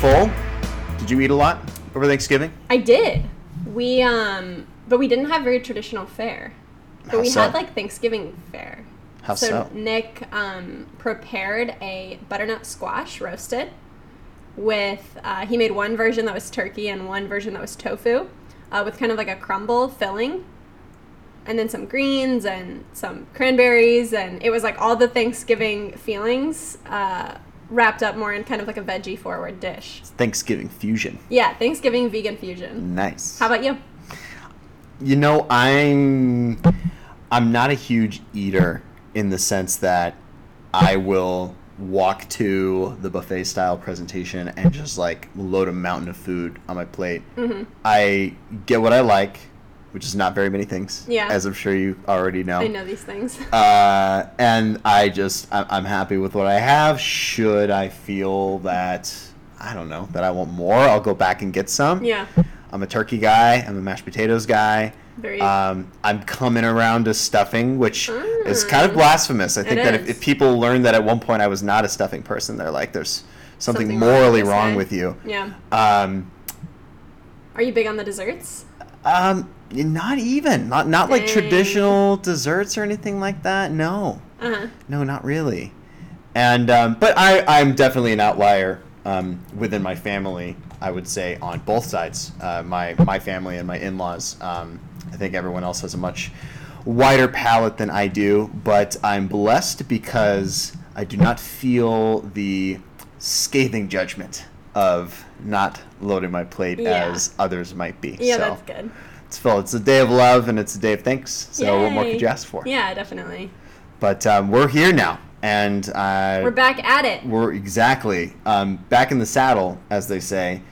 full. Did you eat a lot over Thanksgiving? I did. We um, but we didn't have very traditional fare. But How we so? had like Thanksgiving fare. How so? Nick um, prepared a butternut squash roasted with uh, he made one version that was turkey and one version that was tofu uh, with kind of like a crumble filling and then some greens and some cranberries and it was like all the thanksgiving feelings uh, wrapped up more in kind of like a veggie forward dish Thanksgiving fusion. yeah thanksgiving vegan fusion Nice. how about you You know, I'm I'm not a huge eater in the sense that I will walk to the buffet style presentation and just like load a mountain of food on my plate. Mm-hmm. I get what I like, which is not very many things. Yeah. As I'm sure you already know. i know these things Uh, and I just I'm, happy with what I have. Should I feel that I don't know that I want more, I'll go back and get some. yeah I'm a turkey guy. I'm a mashed potatoes guy. very Um, I'm coming around to stuffing, which is kind of Mm. blasphemous. I It think that if, if people learn that at one point I was not a stuffing person, they're like, "There's something, Something morally wrong with you." yeah Um, are you big on the desserts um, not even not not like traditional desserts or anything like that. No, uh-huh no, not really. And um, but I I'm definitely an outlier um, within my family. I would say on both sides, uh, my my family and my in-laws. Um, I think everyone else has a much wider palate than I do, but I'm blessed because I do not feel the scathing judgment of not loading my plate Yeah. as others might be. yeah so that's good it's Phil. It's a day of love and it's a day of thanks. So what more could you ask for? yeah definitely But um, we're here now, and uh, we're back at it we're exactly um, back in the saddle, as they say.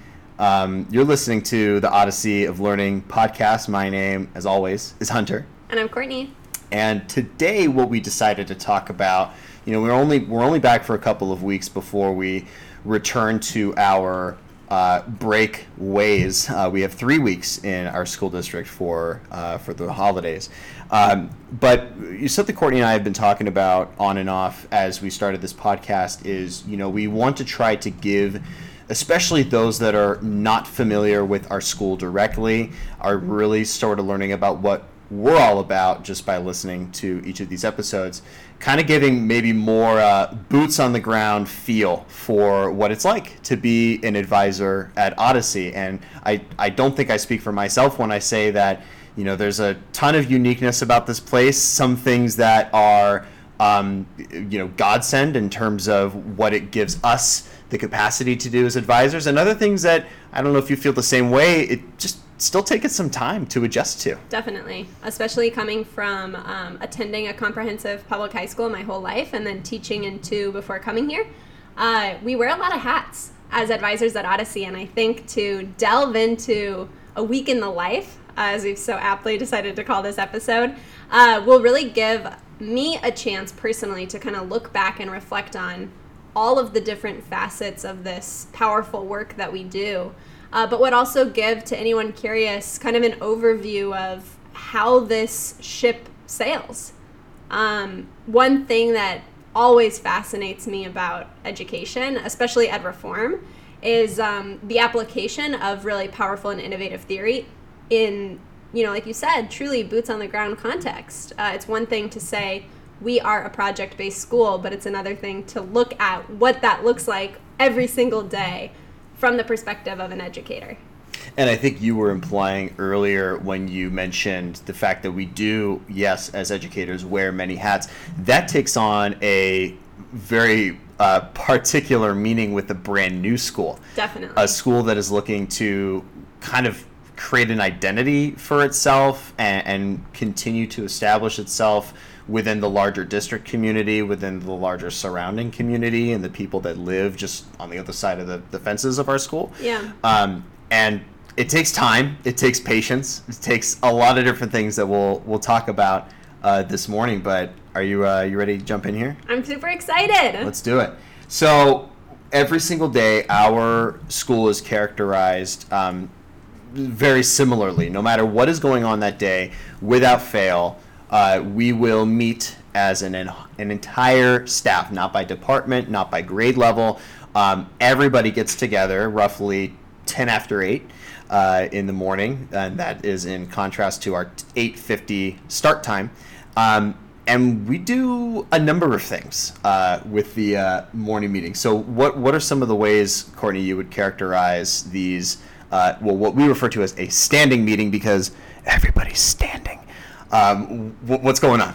Um, you're listening to the Odyssey of Learning podcast. My name, as always, is Hunter. and i'm courtney And today, what we decided to talk about, you know, we're only we're only back for a couple of weeks before we return to our uh, break ways. Uh, we have three weeks in our school district for uh, for the holidays. Um, but something Courtney and I have been talking about on and off as we started this podcast is, you know, we want to try to give especially those that are not familiar with our school directly, are really sort of learning about what we're all about just by listening to each of these episodes, kind of giving maybe more uh, boots on the ground feel for what it's like to be an advisor at Odyssey. And I, I don't think I speak for myself when I say that, you know, there's a ton of uniqueness about this place, some things that are um, you know, godsend in terms of what it gives us the capacity to do as advisors, and other things that I don't know if you feel the same way. It just still taking some time to adjust to. Definitely, especially coming from um, attending a comprehensive public high school my whole life and then teaching in two before coming here. Uh, we wear a lot of hats as advisors at Odyssey, and I think to delve into a week in the life, as we've so aptly decided to call this episode, uh, will really give me a chance personally to kind of look back and reflect on all of the different facets of this powerful work that we do uh, but would also give to anyone curious kind of an overview of how this ship sails. Um, one thing that always fascinates me about education, especially ed reform, is um, the application of really powerful and innovative theory in, you know, like you said, truly boots on the ground context. Uh, it's one thing to say, we are a project based school, but it's another thing to look at what that looks like every single day from the perspective of an educator. And I think you were implying earlier when you mentioned the fact that we do, yes, as educators, wear many hats. That takes on a very uh, particular meaning with a brand new school. Definitely. A school that is looking to kind of create an identity for itself and, and continue to establish itself within the larger district community, within the larger surrounding community, and the people that live just on the other side of the, the fences of our school. Yeah. Um, and it takes time. It takes patience. It takes a lot of different things that we'll we'll talk about uh, this morning. But are you uh, you ready to jump in here? I'm super excited. Let's do it. So every single day, our school is characterized um, very similarly. No matter what is going on that day, without fail, uh, we will meet as an, an entire staff, not by department, not by grade level, Um, everybody gets together roughly 10 after 8 uh, in the morning, and that is in contrast to our 8.50 start time. Um, and we do a number of things uh, with the uh, morning meeting. So, what what are some of the ways, Courtney, you would characterize these? Uh, well, what we refer to as a standing meeting because everybody's standing. Um, wh- what's going on?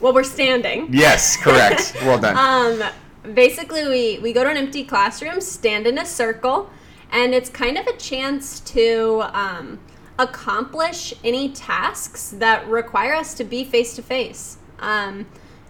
Well, we're standing. Yes, correct. well done. Um, basically, we, we go to an empty classroom, stand in a circle, and it's kind of a chance to um, accomplish any tasks that require us to be face to face.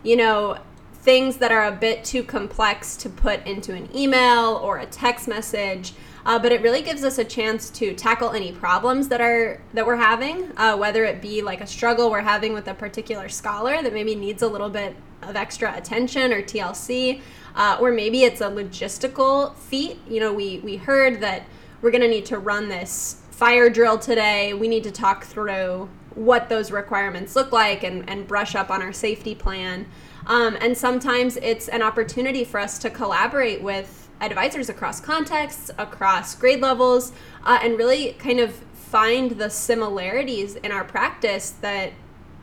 You know, things that are a bit too complex to put into an email or a text message. Uh, but it really gives us a chance to tackle any problems that are that we're having, uh, whether it be like a struggle we're having with a particular scholar that maybe needs a little bit of extra attention or TLC, uh, or maybe it's a logistical feat. You know, we we heard that we're going to need to run this fire drill today. We need to talk through what those requirements look like and, and brush up on our safety plan. Um, and sometimes it's an opportunity for us to collaborate with advisors across contexts, across grade levels, uh, and really kind of find the similarities in our practice that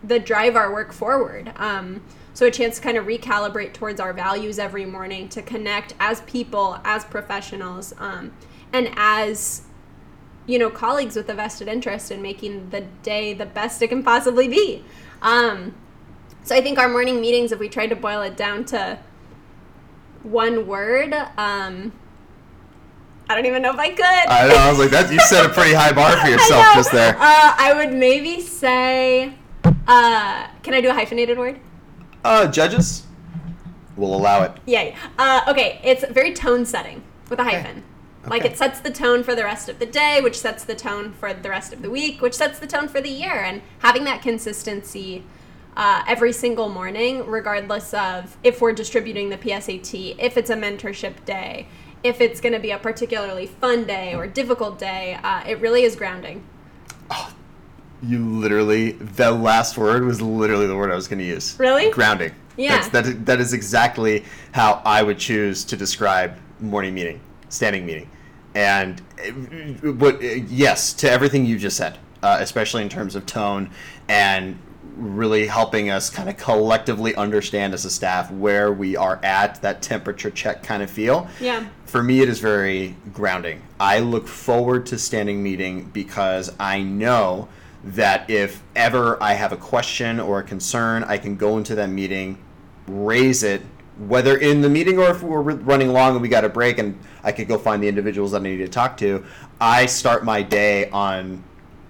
that drive our work forward. Um, so a chance to kind of recalibrate towards our values every morning, to connect as people, as professionals, um, and as you know colleagues with a vested interest in making the day the best it can possibly be. Um, so I think our morning meetings, if we tried to boil it down to one word, um, I don't even know if I could. I know. I was like, that. You set a pretty high bar for yourself just there. Uh, I would maybe say, uh, can I do a hyphenated word? Uh, judges, will allow it. Yeah. Uh, okay, it's very tone setting with a hyphen. Like Okay. it sets the tone for the rest of the day, which sets the tone for the rest of the week, which sets the tone for the year. And having that consistency uh, every single morning, regardless of if we're distributing the PSAT, if it's a mentorship day, if it's going to be a particularly fun day or difficult day, uh, it really is grounding. Oh, You literally, the last word was literally the word I was going to use. Really? Grounding. Yeah. That's, that, is- that is exactly how I would choose to describe morning meeting, standing meeting. And, but uh, yes, to everything you just said, uh, especially in terms of tone and really helping us kind of collectively understand as a staff where we are at, that temperature check kind of feel. Yeah. For me, it is very grounding. I look forward to standing meeting because I know that if ever I have a question or a concern, I can go into that meeting, raise it, whether in the meeting or if we're running long and we got a break and I could go find the individuals that I need to talk to. I start my day on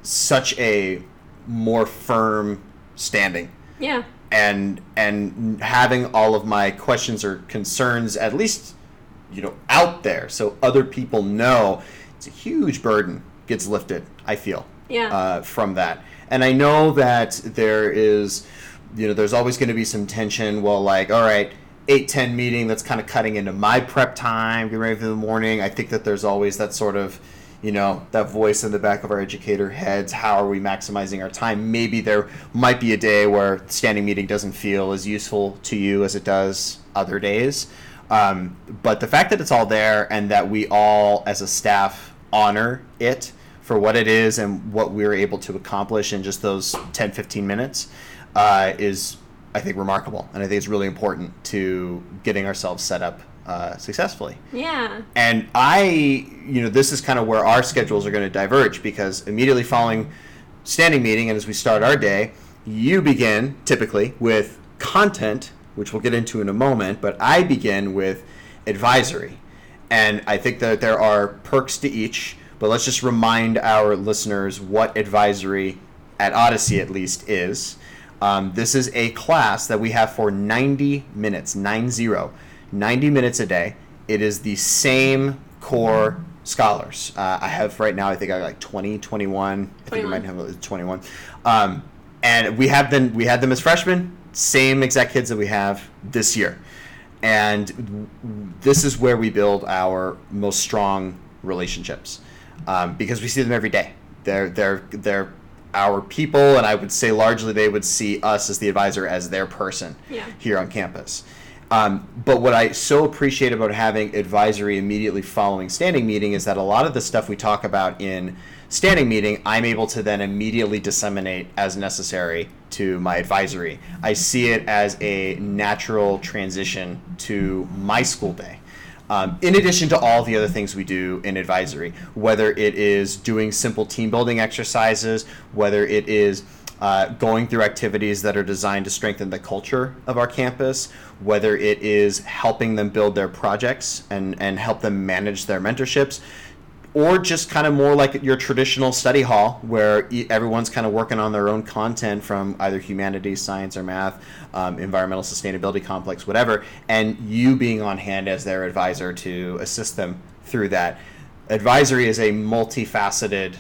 such a more firm standing Yeah. and and having all of my questions or concerns at least you know out there so other people know it's a huge burden gets lifted i feel Yeah. uh, from that and i know that there is you know there's always going to be some tension well like all right 8 10 meeting that's kind of cutting into my prep time getting ready for the morning i think that there's always that sort of you know that voice in the back of our educator heads how are we maximizing our time? Maybe there might be a day where standing meeting doesn't feel as useful to you as it does other days. Um, but the fact that it's all there and that we all as a staff honor it for what it is and what we're able to accomplish in just those 10 15 minutes uh, is i think remarkable. And i think it's really important to getting ourselves set up uh, successfully yeah. and I, you know, this is kind of where our schedules are going to diverge because immediately following standing meeting and as we start our day, you begin typically with content, which we'll get into in a moment, but I begin with advisory. And I think that there are perks to each, but let's just remind our listeners what advisory at Odyssey at least is. Um, this is a class that we have for 90 minutes, 90, 90 minutes a day. It is the same core scholars. Uh, I have right now, I think I got like 20, 21. I think I might have uh, 21. Um, and we have them, we had them as freshmen, same exact kids that we have this year. And this is where we build our most strong relationships um, because we see them every day. They're they're they're our people, and I would say largely they would see us as the advisor as their person Yeah. here on campus. Um, but what I so appreciate about having advisory immediately following standing meeting is that a lot of the stuff we talk about in standing meeting, I'm able to then immediately disseminate as necessary to my advisory. I see it as a natural transition to my school day. Um, in addition to all the other things we do in advisory, whether it is doing simple team building exercises, whether it is uh, going through activities that are designed to strengthen the culture of our campus, whether it is helping them build their projects and, and help them manage their mentorships, or just kind of more like your traditional study hall where everyone's kind of working on their own content from either humanities, science, or math, um, environmental sustainability complex, whatever, and you being on hand as their advisor to assist them through that. Advisory is a multifaceted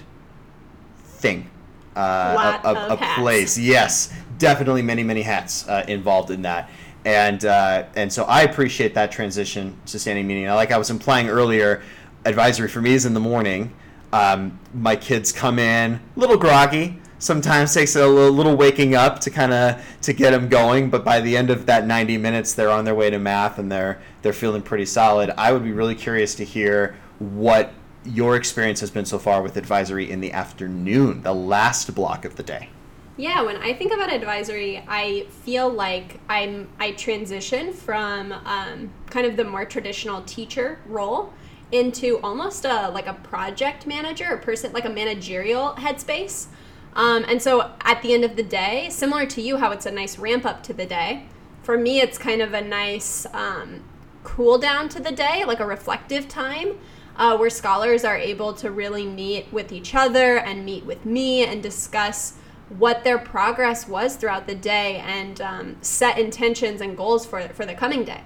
thing. Uh, a, a, a place, yes, definitely many many hats uh, involved in that, and uh, and so I appreciate that transition to standing meeting. Like I was implying earlier, advisory for me is in the morning. Um, my kids come in a little groggy. Sometimes takes a little, little waking up to kind of to get them going, but by the end of that 90 minutes, they're on their way to math and they're they're feeling pretty solid. I would be really curious to hear what your experience has been so far with advisory in the afternoon, the last block of the day. Yeah, when I think about advisory, I feel like I'm I transition from um, kind of the more traditional teacher role into almost a like a project manager, a person like a managerial headspace. Um, and so at the end of the day, similar to you, how it's a nice ramp up to the day. For me, it's kind of a nice um, cool down to the day, like a reflective time. Uh, where scholars are able to really meet with each other and meet with me and discuss what their progress was throughout the day and um, set intentions and goals for, for the coming day.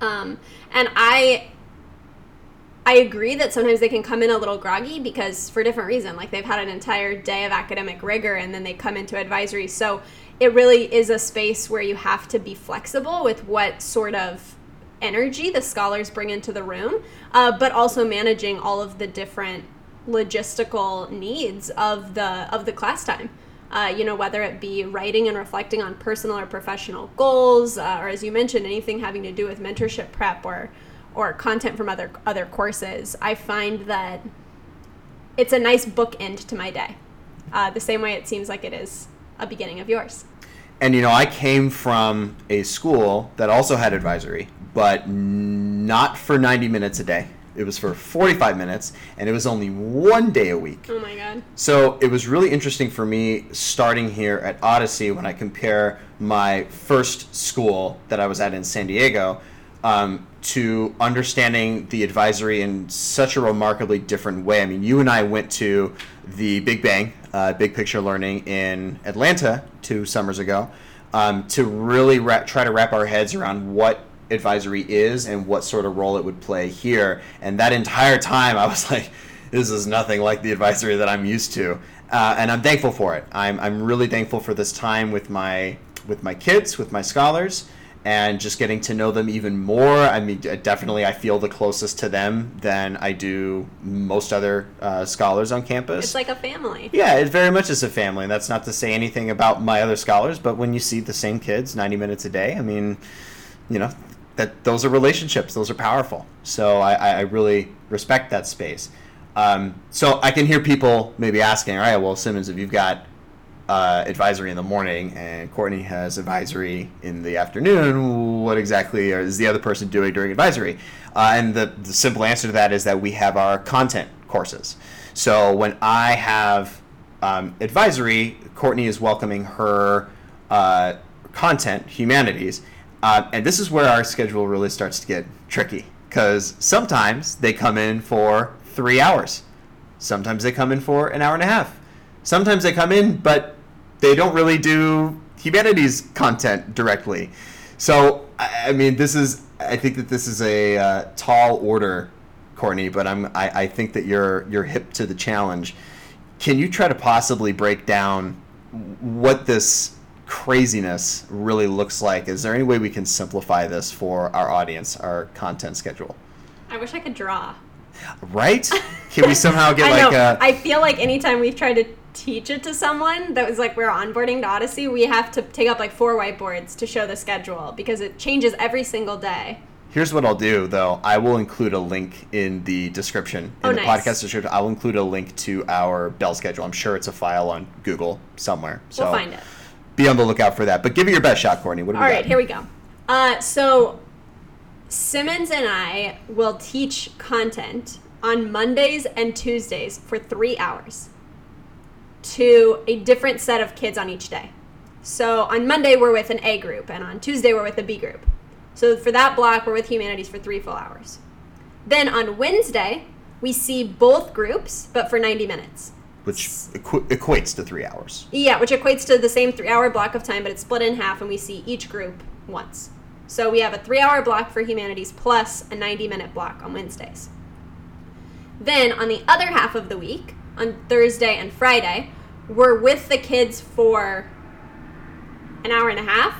Um, and I I agree that sometimes they can come in a little groggy because for different reason, like they've had an entire day of academic rigor and then they come into advisory. So it really is a space where you have to be flexible with what sort of energy the scholars bring into the room, uh, but also managing all of the different logistical needs of the of the class time. Uh, you know, whether it be writing and reflecting on personal or professional goals, uh, or as you mentioned, anything having to do with mentorship prep or or content from other other courses, I find that it's a nice bookend to my day. Uh, the same way it seems like it is a beginning of yours. And you know, I came from a school that also had advisory, but not for 90 minutes a day. It was for 45 minutes, and it was only one day a week. Oh my God. So it was really interesting for me starting here at Odyssey when I compare my first school that I was at in San Diego um, to understanding the advisory in such a remarkably different way. I mean, you and I went to the Big Bang, uh, Big Picture Learning in Atlanta two summers ago um, to really ra- try to wrap our heads around what advisory is and what sort of role it would play here. And that entire time, I was like, this is nothing like the advisory that I'm used to. Uh, and I'm thankful for it. I'm, I'm really thankful for this time with my with my kids, with my scholars, and just getting to know them even more. I mean, definitely, I feel the closest to them than I do most other uh, scholars on campus. It's like a family. Yeah, it very much is a family. That's not to say anything about my other scholars, but when you see the same kids 90 minutes a day, I mean, you know, that those are relationships. Those are powerful. So I, I really respect that space. Um, so I can hear people maybe asking, all right, well, Simmons, if you've got uh, advisory in the morning and Courtney has advisory in the afternoon, what exactly is the other person doing during advisory? Uh, and the, the simple answer to that is that we have our content courses. So when I have um, advisory, Courtney is welcoming her uh, content, humanities, uh, and this is where our schedule really starts to get tricky because sometimes they come in for three hours, sometimes they come in for an hour and a half sometimes they come in, but they don't really do humanities content directly. So, I, mean, this is, I think that this is a uh, tall order, Courtney, but I'm, I, I think that you're, you're hip to the challenge. Can you try to possibly break down what this craziness really looks like? Is there any way we can simplify this for our audience, our content schedule? I wish I could draw. Right? Can we somehow get I like know. a? I feel like anytime we've tried to teach it to someone that was like we're onboarding to Odyssey, we have to take up like four whiteboards to show the schedule because it changes every single day. Here's what I'll do, though. I will include a link in the description in Oh, the nice. podcast description. I will include a link to our bell schedule. I'm sure it's a file on Google somewhere. So we'll find it. be on the lookout for that. But give it your best shot, Courtney. What do All we right, got? here we go. Uh, so Simmons and I will teach content on Mondays and Tuesdays for three hours to a different set of kids on each day. So on Monday we're with an A group, and on Tuesday we're with a B group. So for that block we're with humanities for three full hours. Then on Wednesday we see both groups, but for 90 minutes. Which equ- equates to three hours. Yeah, which equates to the same three hour block of time, but it's split in half, and we see each group once. So we have a three hour block for humanities plus a 90 minute block on Wednesdays. Then on the other half of the week, on Thursday and Friday, we're with the kids for an hour and a half.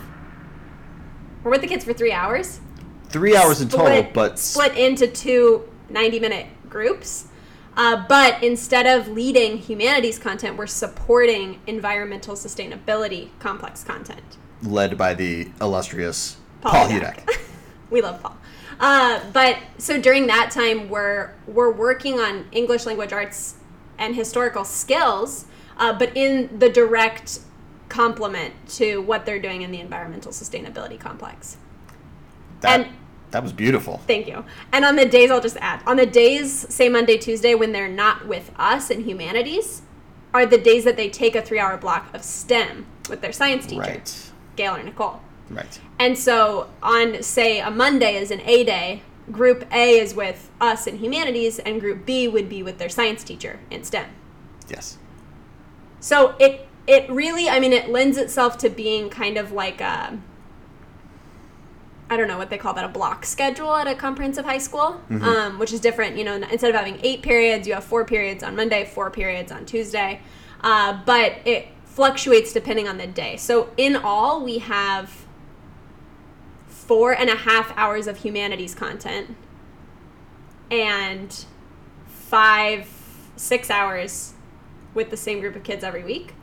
We're with the kids for three hours. Three hours in total, but split into two 90 minute groups. Uh, but instead of leading humanities content, we're supporting environmental sustainability complex content. led by the illustrious Paul Hudak. we love Paul. Uh, but so during that time, we're we're working on English language arts and historical skills, uh, but in the direct complement to what they're doing in the environmental sustainability complex. That, And- that was beautiful. Thank you. And on the days, I'll just add on the days, say Monday, Tuesday, when they're not with us in humanities, are the days that they take a three hour block of STEM with their science teacher, Right. Gail or Nicole. Right. And so on, say, a Monday is an A day, group A is with us in humanities, and group B would be with their science teacher in STEM. Yes. So it it really, I mean, it lends itself to being kind of like a, I don't know what they call that, a block schedule at a comprehensive high school, um, which is different. You know, instead of having eight periods, you have four periods on Monday, four periods on Tuesday, uh, but it fluctuates depending on the day. So in all, we have four and a half hours of humanities content and five, six hours with the same group of kids every week.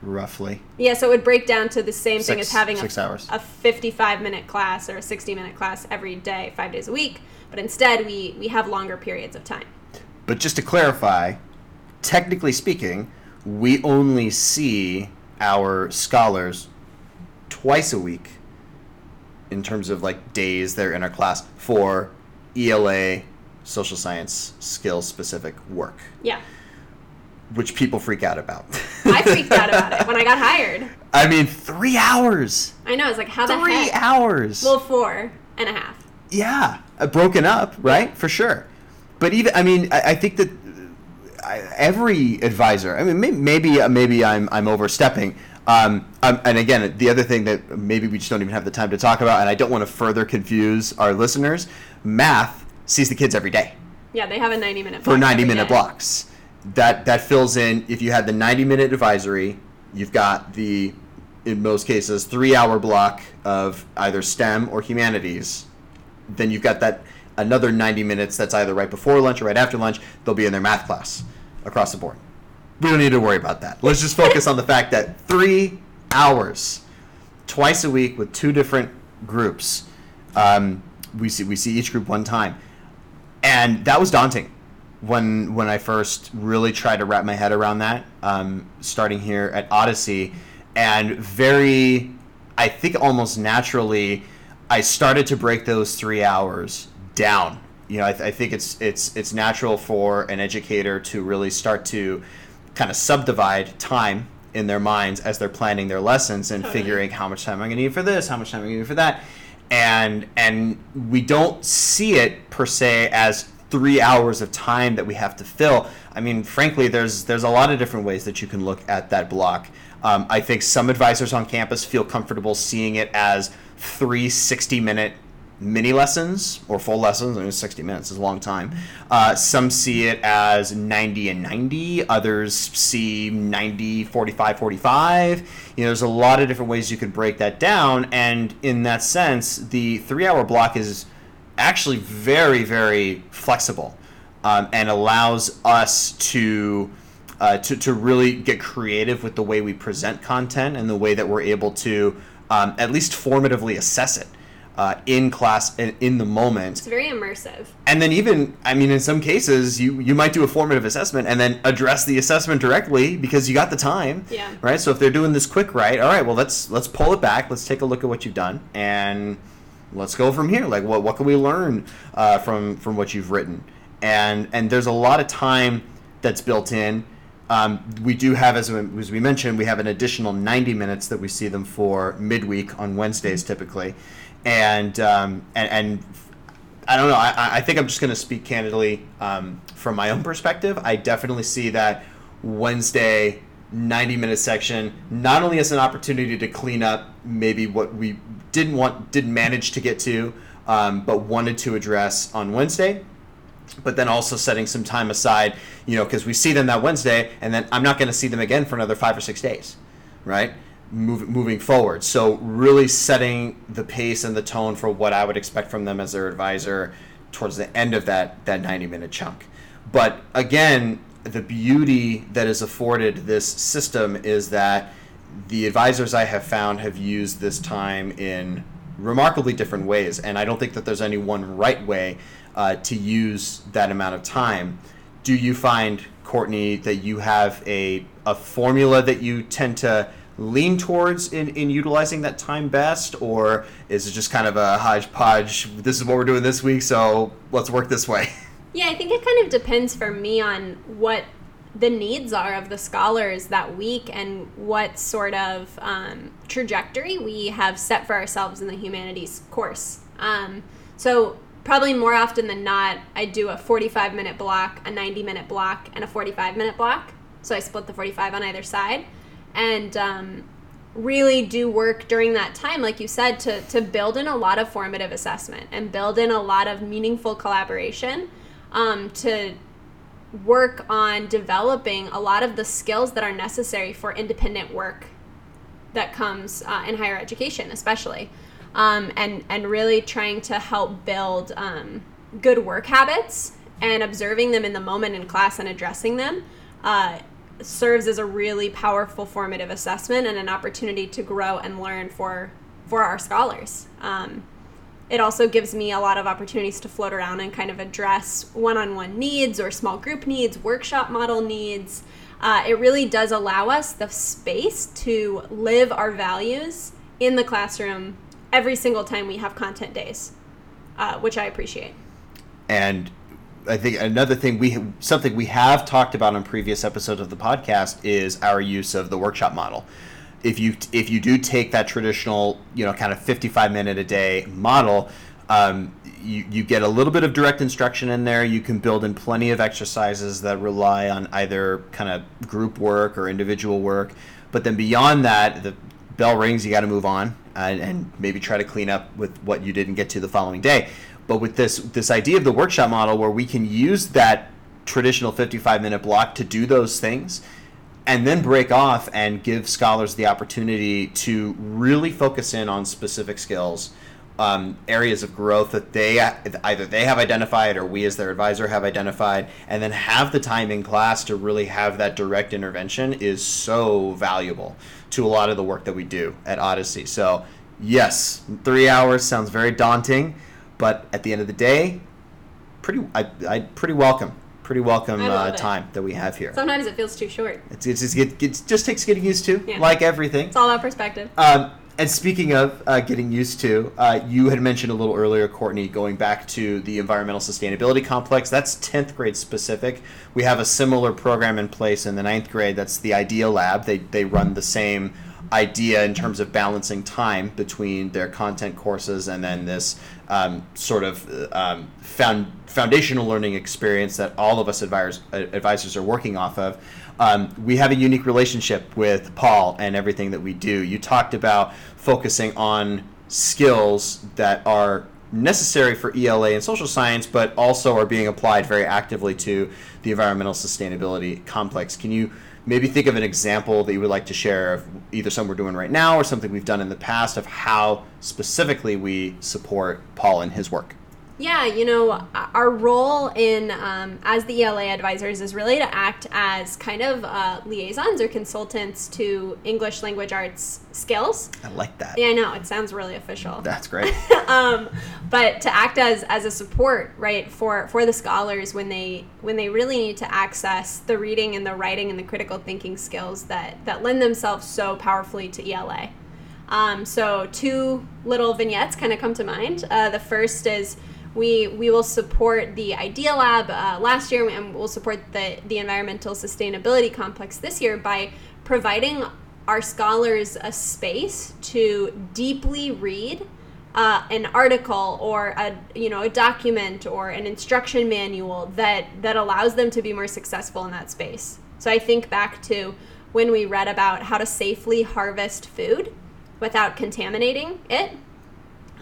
Roughly. Yeah, so it would break down to the same thing as having six a, hours. a 55 minute class or a 60 minute class every day, five days a week. But instead, we, we have longer periods of time. But just to clarify, technically speaking, we only see our scholars twice a week in terms of like days they're in our class for ELA social science skill specific work, Yeah. which people freak out about. I freaked out about it when I got hired. I mean, three hours. I know, it's like, how the Three heck? hours. Well, four and a half. Yeah, uh, broken up, right? For sure. But even, I mean, I, I think that uh, I, every advisor. I mean, may, maybe uh, maybe I'm I'm overstepping. Um, um, and again, the other thing that maybe we just don't even have the time to talk about, and I don't want to further confuse our listeners. Math sees the kids every day Yeah, they have a 90 minute for 90 every minute day. blocks. That that fills in. If you had the 90 minute advisory, you've got the in most cases three hour block of either STEM or humanities. Then you've got that another 90 minutes that's either right before lunch or right after lunch. They'll be in their math class across the board. We don't need to worry about that. Let's just focus on the fact that three hours twice a week with two different groups. Um, we see we see each group one time, and that was daunting when when I first really tried to wrap my head around that. Um, starting here at Odyssey, and very, I think almost naturally, I started to break those three hours down. You know, I, th- I think it's it's it's natural for an educator to really start to kind of subdivide time in their minds as they're planning their lessons and Totally. figuring how much time I'm going to need for this, how much time I'm going to need for that, and and we don't see it per se as three hours of time that we have to fill. I mean, frankly, there's there's a lot of different ways that you can look at that block. Um, I think some advisors on campus feel comfortable seeing it as three 60 minute mini lessons or full lessons. I mean, 60 minutes is a long time. Uh, some see it as 90 and 90. Others see 90, 45, 45. You know, there's a lot of different ways you could break that down. And in that sense, the three hour block is actually very, very flexible um, and allows us to uh, to, to really get creative with the way we present content and the way that we're able to um, at least formatively assess it uh, in class in, in the moment. It's very immersive. And then even, I mean, in some cases, you you might do a formative assessment and then address the assessment directly because you got the time. Yeah. Right. So if they're doing this quick right, all right, well let's let's pull it back. Let's take a look at what you've done and let's go from here. Like what what can we learn uh, from from what you've written? And and there's a lot of time that's built in. Um, we do have, as we, as we mentioned, we have an additional 90 minutes that we see them for midweek on Wednesdays typically, and um, and, and I don't know. I, I think I'm just going to speak candidly um, from my own perspective. I definitely see that Wednesday 90 minute section not only as an opportunity to clean up maybe what we didn't want, didn't manage to get to, um, but wanted to address on Wednesday. But then also setting some time aside, you know, because we see them that Wednesday, and then I'm not going to see them again for another five or six days, right? Move, moving forward. So really setting the pace and the tone for what I would expect from them as their advisor towards the end of that that 90 minute chunk. But again, the beauty that is afforded this system is that the advisors I have found have used this time in remarkably different ways, and I don't think that there's any one right way uh, to use that amount of time. Do you find, Courtney, that you have a, a formula that you tend to lean towards in, in utilizing that time best, or is it just kind of a hodgepodge? This is what we're doing this week, so let's work this way. Yeah, I think it kind of depends for me on what the needs are of the scholars that week and what sort of um, trajectory we have set for ourselves in the humanities course. Um, so, probably more often than not, I do a 45 minute block, a 90 minute block, and a 45 minute block. So, I split the 45 on either side. And um, really do work during that time, like you said, to, to build in a lot of formative assessment and build in a lot of meaningful collaboration um, to work on developing a lot of the skills that are necessary for independent work that comes uh, in higher education, especially, um, and and really trying to help build um, good work habits and observing them in the moment in class and addressing them. Uh, serves as a really powerful formative assessment and an opportunity to grow and learn for for our scholars. Um, it also gives me a lot of opportunities to float around and kind of address one on one needs or small group needs, workshop model needs. Uh, it really does allow us the space to live our values in the classroom every single time we have content days, uh, which I appreciate. And I think another thing we something we have talked about on previous episodes of the podcast is our use of the workshop model. If you if you do take that traditional you know kind of 55 minute a day model um, you, you get a little bit of direct instruction in there. You can build in plenty of exercises that rely on either kind of group work or individual work. But then beyond that the bell rings you got to move on and, and maybe try to clean up with what you didn't get to the following day but with this this idea of the workshop model where we can use that traditional 55 minute block to do those things and then break off and give scholars the opportunity to really focus in on specific skills um, areas of growth that they either they have identified or we as their advisor have identified and then have the time in class to really have that direct intervention is so valuable to a lot of the work that we do at odyssey. So yes three hours sounds very daunting but at the end of the day pretty I, I pretty welcome pretty welcome uh, time that we have here. Sometimes it feels too short. It's, it's, it's, it, it just takes getting used to, Yeah. like everything. It's all about perspective. Um, and speaking of uh, getting used to, uh, you had mentioned a little earlier, Courtney, going back to the environmental sustainability complex. That's 10th grade specific. We have a similar program in place in the ninth grade. That's the Idea Lab. They, they run the same idea in terms of balancing time between their content courses and then this um, sort of um, found, foundational learning experience that all of us advisors, advisors are working off of. Um, we have a unique relationship with Paul and everything that we do. You talked about focusing on skills that are necessary for ELA and social science, but also are being applied very actively to the environmental sustainability complex. Can you maybe think of an example that you would like to share of either something we're doing right now or something we've done in the past of how specifically we support Paul and his work? Yeah, you know, our role in um, as the ELA advisors is really to act as kind of uh, liaisons or consultants to English language arts skills. I like that. Yeah, I know it sounds really official. That's great. um, but to act as as a support, right, for for the scholars when they when they really need to access the reading and the writing and the critical thinking skills that that lend themselves so powerfully to ELA. Um, so two little vignettes kind of come to mind. Uh, the first is we we will support the Idea Lab uh, last year, and we'll support the the Environmental Sustainability Complex this year by providing our scholars a space to deeply read uh, an article or a you know a document or an instruction manual that that allows them to be more successful in that space. So I think back to when we read about how to safely harvest food without contaminating it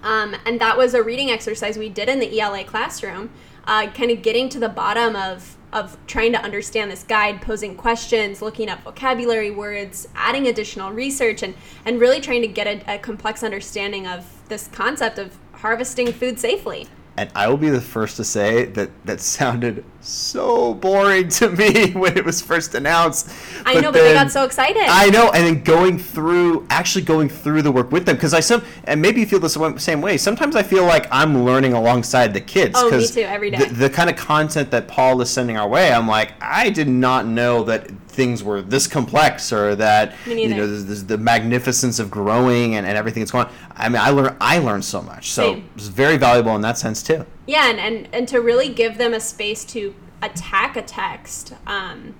um, and that was a reading exercise we did in the ELA classroom, uh, kind of getting to the bottom of of trying to understand this guide, posing questions, looking up vocabulary words, adding additional research, and and really trying to get a, a complex understanding of this concept of harvesting food safely. And I will be the first to say that that sounded so boring to me when it was first announced. I know, but they got so excited. I know, and then going through, actually going through the work with them, because I some, and maybe you feel the same way. Sometimes I feel like I'm learning alongside the kids. Oh, me too, every day. The, the kind of content that Paul is sending our way, I'm like, I did not know that things were this complex or that you know there's, the magnificence of growing and, and everything that's going on. I mean, I learned I learned so much, so Same. it's very valuable in that sense too. Yeah, and, and and to really give them a space to attack a text um,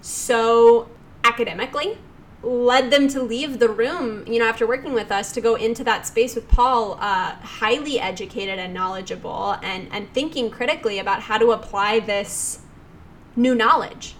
so academically led them to leave the room you know after working with us to go into that space with paul uh, highly educated and knowledgeable and and thinking critically about how to apply this new knowledge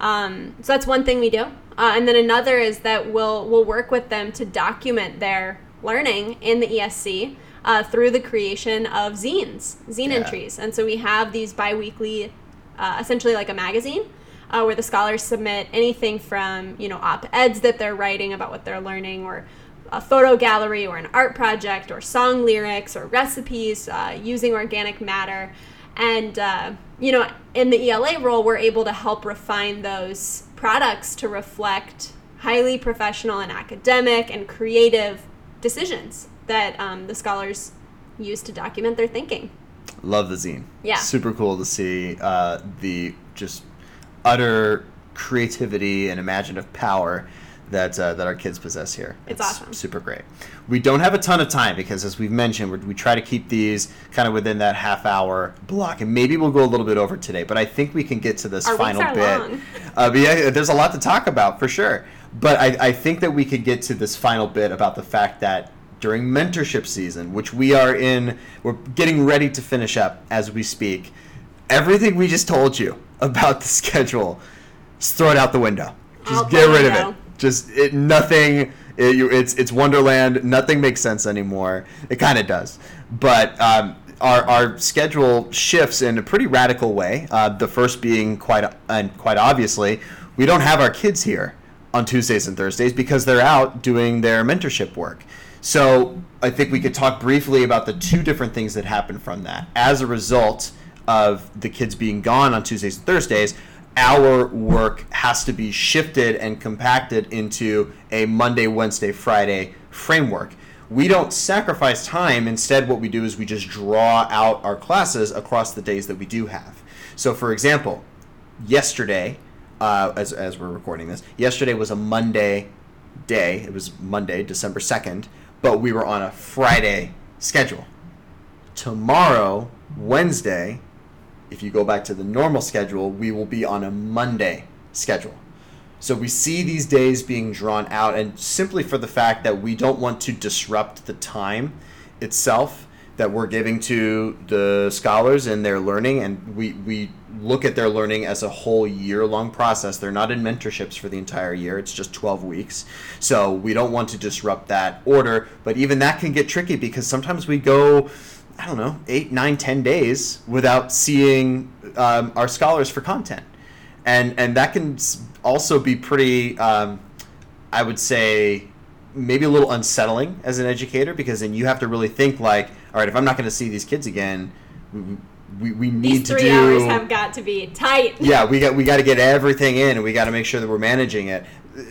um, so that's one thing we do. Uh, and then another is that we'll we'll work with them to document their learning in the ESC uh, through the creation of zines, zine yeah. entries. And so we have these biweekly, uh, essentially like a magazine, uh, where the scholars submit anything from you know op eds that they're writing about what they're learning, or a photo gallery, or an art project, or song lyrics, or recipes uh, using organic matter. And, uh, you know, in the ELA role, we're able to help refine those products to reflect highly professional and academic and creative decisions that um, the scholars use to document their thinking. Love the zine. Yeah. Super cool to see uh, the just utter creativity and imaginative power that uh, that our kids possess here. It's, it's, awesome. Super great. We don't have a ton of time because, as we've mentioned, we try to keep these kind of within that half hour block, and maybe we'll go a little bit over today. But I think we can get to this our final bit. Long. Uh, but yeah, there's a lot to talk about for sure. But I, I think that we could get to this final bit about the fact that during mentorship season, which we are in, we're getting ready to finish up as we speak. Everything we just told you about the schedule, just throw it out the window. Just I'll get rid of it just it, nothing. It, it's it's Wonderland. Nothing makes sense anymore. It kind of does, but. Um, our, our schedule shifts in a pretty radical way. Uh, the first being quite and quite obviously, we don't have our kids here on Tuesdays and Thursdays because they're out doing their mentorship work. So I think we could talk briefly about the two different things that happen from that. As a result of the kids being gone on Tuesdays and Thursdays, our work has to be shifted and compacted into a Monday, Wednesday, Friday framework. We don't sacrifice time. Instead, what we do is we just draw out our classes across the days that we do have. So, for example, yesterday, uh, as, as we're recording this, yesterday was a Monday day. It was Monday, December 2nd, but we were on a Friday schedule. Tomorrow, Wednesday, if you go back to the normal schedule, we will be on a Monday schedule. So we see these days being drawn out, and simply for the fact that we don't want to disrupt the time itself that we're giving to the scholars and their learning, and we, we look at their learning as a whole year long process. They're not in mentorships for the entire year, it's just 12 weeks. So we don't want to disrupt that order, but even that can get tricky because sometimes we go I don't know, eight, nine, ten days without seeing um, our scholars for content, and and that can also be pretty, um, I would say, maybe a little unsettling as an educator because then you have to really think like, all right, if I'm not going to see these kids again, we, we need These to three do hours have got to be tight. yeah, we got we got to get everything in, and we got to make sure that we're managing it.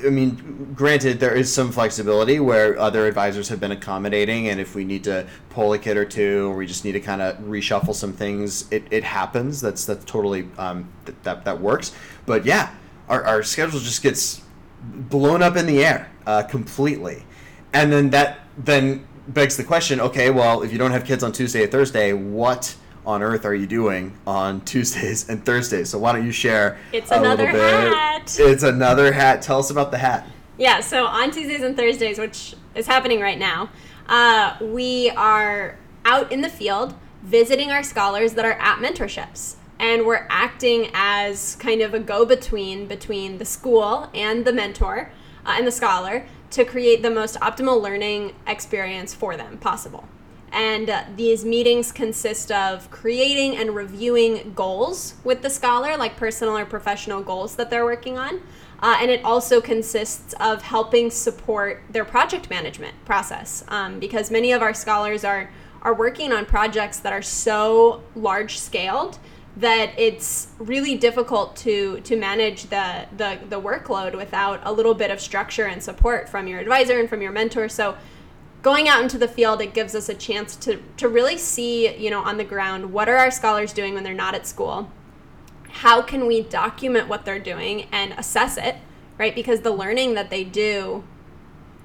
I mean, granted, there is some flexibility where other advisors have been accommodating, and if we need to pull a kid or two, or we just need to kind of reshuffle some things, it, it happens. That's that's totally um, th- that that works. But yeah, our, our schedule just gets blown up in the air uh, completely, and then that then begs the question: Okay, well, if you don't have kids on Tuesday or Thursday, what on earth are you doing on Tuesdays and Thursdays? So why don't you share? It's a another little bit. hat. It's another hat. Tell us about the hat. Yeah, so on Tuesdays and Thursdays, which is happening right now, uh, we are out in the field visiting our scholars that are at mentorships. And we're acting as kind of a go between between the school and the mentor uh, and the scholar to create the most optimal learning experience for them possible. And uh, these meetings consist of creating and reviewing goals with the scholar, like personal or professional goals that they're working on. Uh, and it also consists of helping support their project management process um, because many of our scholars are, are working on projects that are so large scaled that it's really difficult to to manage the, the the workload without a little bit of structure and support from your advisor and from your mentor. So going out into the field it gives us a chance to to really see you know on the ground what are our scholars doing when they're not at school? How can we document what they're doing and assess it right? Because the learning that they do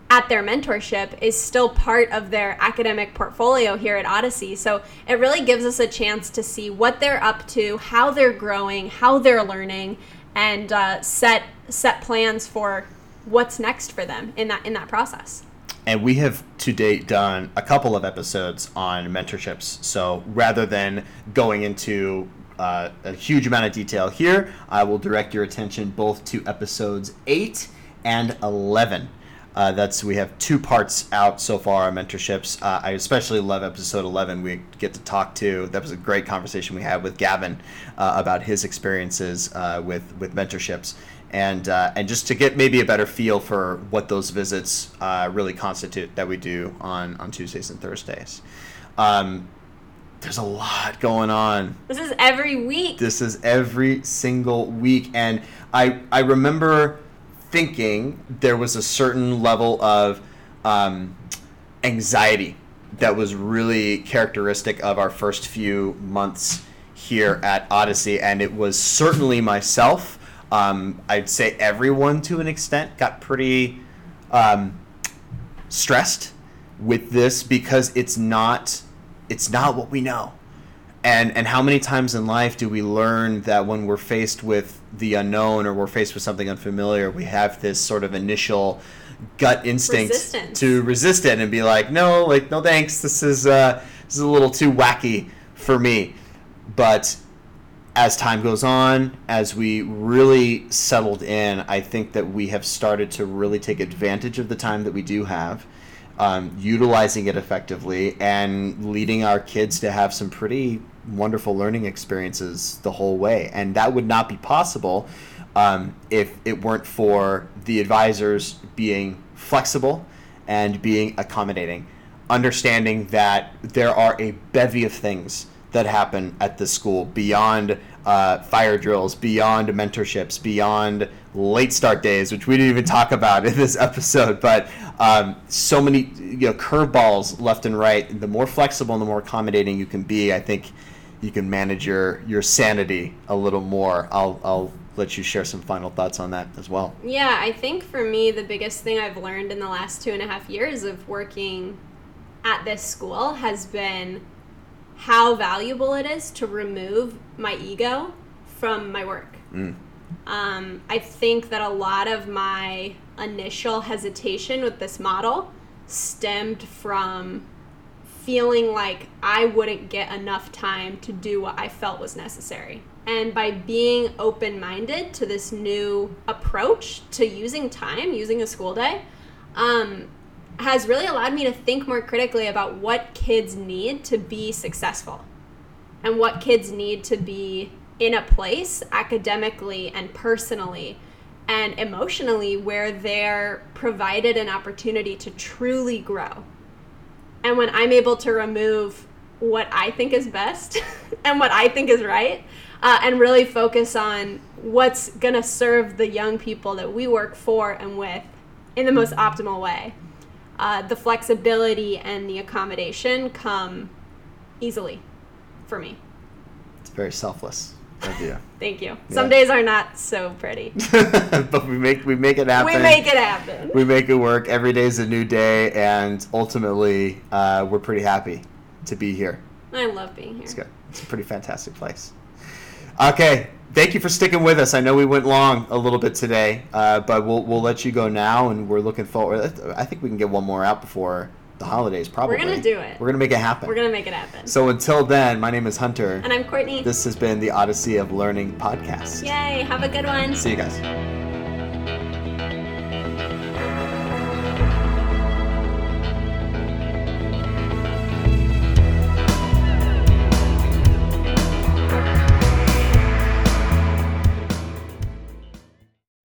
at their mentorship is still part of their academic portfolio here at Odyssey. So it really gives us a chance to see what they're up to, how they're growing, how they're learning, and uh, set set plans for what's next for them in that in that process and we have to date done a couple of episodes on mentorships. So rather than going into uh, a huge amount of detail here, I will direct your attention both to episodes 8 and 11. Uh, that's we have two parts out so far on mentorships. Uh, I especially love episode 11. We get to talk to that was a great conversation we had with Gavin uh, about his experiences uh, with with mentorships and uh, and just to get maybe a better feel for what those visits uh, really constitute that we do on on Tuesdays and Thursdays. Um, there's a lot going on. This is every week. This is every single week, and I I remember thinking there was a certain level of um, anxiety that was really characteristic of our first few months here at Odyssey, and it was certainly myself um, I'd say everyone to an extent got pretty um, stressed with this because it's not it's not what we know. And and how many times in life do we learn that when we're faced with the unknown or we're faced with something unfamiliar, we have this sort of initial gut instinct Resistance. to resist it and be like, no, like no thanks, this is uh, this is a little too wacky for me. But as time goes on, as we really settled in, I think that we have started to really take advantage of the time that we do have, um, utilizing it effectively, and leading our kids to have some pretty wonderful learning experiences the whole way. And that would not be possible um, if it weren't for the advisors being flexible and being accommodating, understanding that there are a bevy of things that happen at the school beyond uh, fire drills, beyond mentorships, beyond late start days, which we didn't even talk about in this episode. But um, so many you know curveballs left and right. The more flexible and the more accommodating you can be, I think you can manage your your sanity a little more. I'll I'll let you share some final thoughts on that as well. Yeah, I think for me, the biggest thing I've learned in the last two and a half years of working at this school has been how valuable it is to remove my ego from my work. Mm. Um, I think that a lot of my initial hesitation with this model stemmed from feeling like I wouldn't get enough time to do what I felt was necessary. And by being open minded to this new approach to using time, using a school day, um, has really allowed me to think more critically about what kids need to be successful and what kids need to be in a place academically and personally and emotionally where they're provided an opportunity to truly grow. And when I'm able to remove what I think is best and what I think is right, uh, and really focus on what's going to serve the young people that we work for and with in the most optimal way, uh, the flexibility and the accommodation come easily for me. It's very selfless of you. Thank you. Some days are not so pretty. but we make we make it happen. We make it happen. We make it work. Every day is a new day, and ultimately, uh, we're pretty happy to be here. I love being here. It's good. It's a pretty fantastic place. Okay, thank you for sticking with us. I know we went long a little bit today, uh, but we'll we'll let you go now, and we're looking forward. I think we can get one more out before the holidays. Probably. We're gonna do it. We're gonna make it happen. We're gonna make it happen. So until then, my name is Hunter. And I'm Courtney. This has been the Odyssey of Learning podcast. Yay! Have a good one. See you guys.